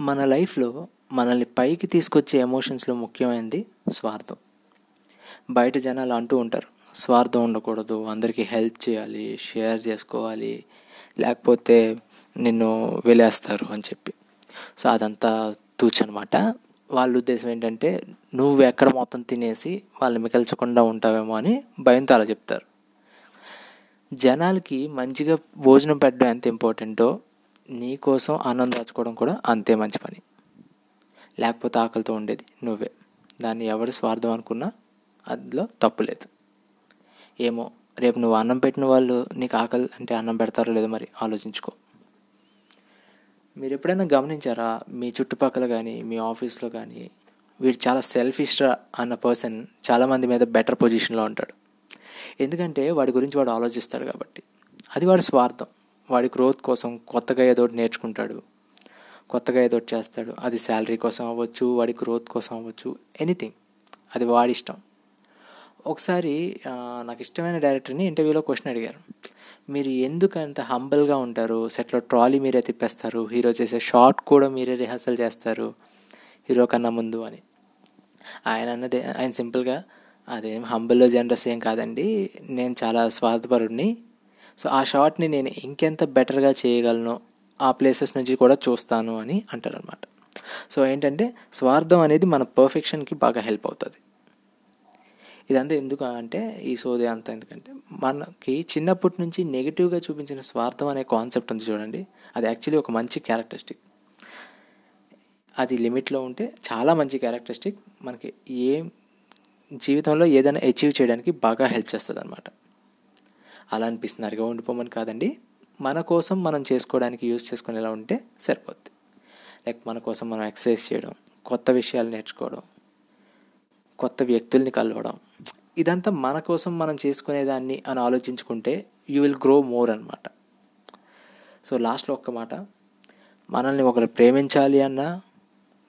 మన లైఫ్లో మనల్ని పైకి తీసుకొచ్చే ఎమోషన్స్లో ముఖ్యమైనది స్వార్థం. బయట జనాలు అంటూ ఉంటారు స్వార్థం ఉండకూడదు అందరికీ హెల్ప్ చేయాలి షేర్ చేసుకోవాలి లేకపోతే నిన్ను వెలేస్తారు అని చెప్పి. సో అదంతా తూచనమాట. వాళ్ళ ఉద్దేశం ఏంటంటే నువ్వు ఎక్కడ మొత్తం తినేసి వాళ్ళు మిగల్చకుండా ఉంటావేమో అని భయంతో అలా చెప్తారు. జనాలకి మంచిగా భోజనం పెట్టడం ఎంత ఇంపార్టెంటో నీ కోసం దాచుకోవడం కూడా అంతే మంచి పని. లేకపోతే ఆకలితో ఉండేది నువ్వే. దాన్ని ఎవరు స్వార్థం అనుకున్నా అందులో తప్పు లేదు. ఏమో రేపు నువ్వు అన్నం పెట్టిన వాళ్ళు నీకు ఆకలి అంటే అన్నం పెడతారో లేదో మరి ఆలోచించుకో. మీరు ఎప్పుడైనా గమనించారా? మీ చుట్టుపక్కల కానీ మీ ఆఫీస్లో కానీ వీడు చాలా సెల్ఫిష్రా అన్న పర్సన్ చాలామంది మీద బెటర్ పొజిషన్లో ఉంటాడు. ఎందుకంటే వాడి గురించి వాడు ఆలోచిస్తాడు కాబట్టి. అది వాడి స్వార్థం. వాడి గ్రోత్ కోసం కొత్తగా ఏదో ఒకటి నేర్చుకుంటాడు. కొత్తగా ఏదో చేస్తాడు. అది శాలరీ కోసం అవ్వచ్చు వాడి గ్రోత్ కోసం అవ్వచ్చు ఎనీథింగ్. అది వాడి ఇష్టం. ఒకసారి నాకు ఇష్టమైన డైరెక్టర్ని ఇంటర్వ్యూలో క్వశ్చన్ అడిగారు. మీరు ఎందుకు అంత హంబల్గా ఉంటారు? సెట్లో ట్రాలీ మీరే తిప్పేస్తారు. హీరో చేసే షార్ట్ కూడా మీరే రిహర్సల్ చేస్తారు. హీరో కన్నా ముందు అని. ఆయన అన్నది ఆయన సింపుల్గా అదేం హంబల్లో జనరస్ ఏం కాదండి. నేను చాలా స్వార్థపరుడిని. సో ఆ షార్ట్ని నేను ఇంకెంత బెటర్గా చేయగలను ఆ ప్లేసెస్ నుంచి కూడా చూస్తాను అని అంటారనమాట సో ఏంటంటే స్వార్థం అనేది మన పర్ఫెక్షన్కి బాగా హెల్ప్ అవుతుంది. ఇదంతా ఎందుకు అంటే ఈ సోది అంతా ఎందుకంటే మనకి చిన్నప్పటి నుంచి నెగిటివ్గా చూపించిన స్వార్థం అనే కాన్సెప్ట్ ఉంది చూడండి. అది యాక్చువల్లీ ఒక మంచి క్యారెక్టరిస్టిక్. అది లిమిట్లో ఉంటే చాలా మంచి క్యారెక్టరిస్టిక్. మనకి ఏ జీవితంలో ఏదైనా అచీవ్ చేయడానికి బాగా హెల్ప్ చేస్తుంది అనమాట అలా అనిపిస్తున్నారుగా ఉండిపోమని కాదండి. మన కోసం మనం చేసుకోవడానికి యూస్ చేసుకునేలా ఉంటే సరిపోద్ది. లైక్ మన కోసం మనం ఎక్సర్సైజ్ చేయడం కొత్త విషయాలు నేర్చుకోవడం కొత్త వ్యక్తుల్ని కలవడం. ఇదంతా మన కోసం మనం చేసుకునేదాన్ని అని ఆలోచించుకుంటే యూ విల్ గ్రో మోర్ అనమాట సో లాస్ట్లో ఒక్క మాట. మనల్ని ఒకరు ప్రేమించాలి అన్నా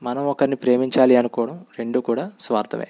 మనం ఒకరిని ప్రేమించాలి అనుకోవడం రెండు కూడా స్వార్థమే.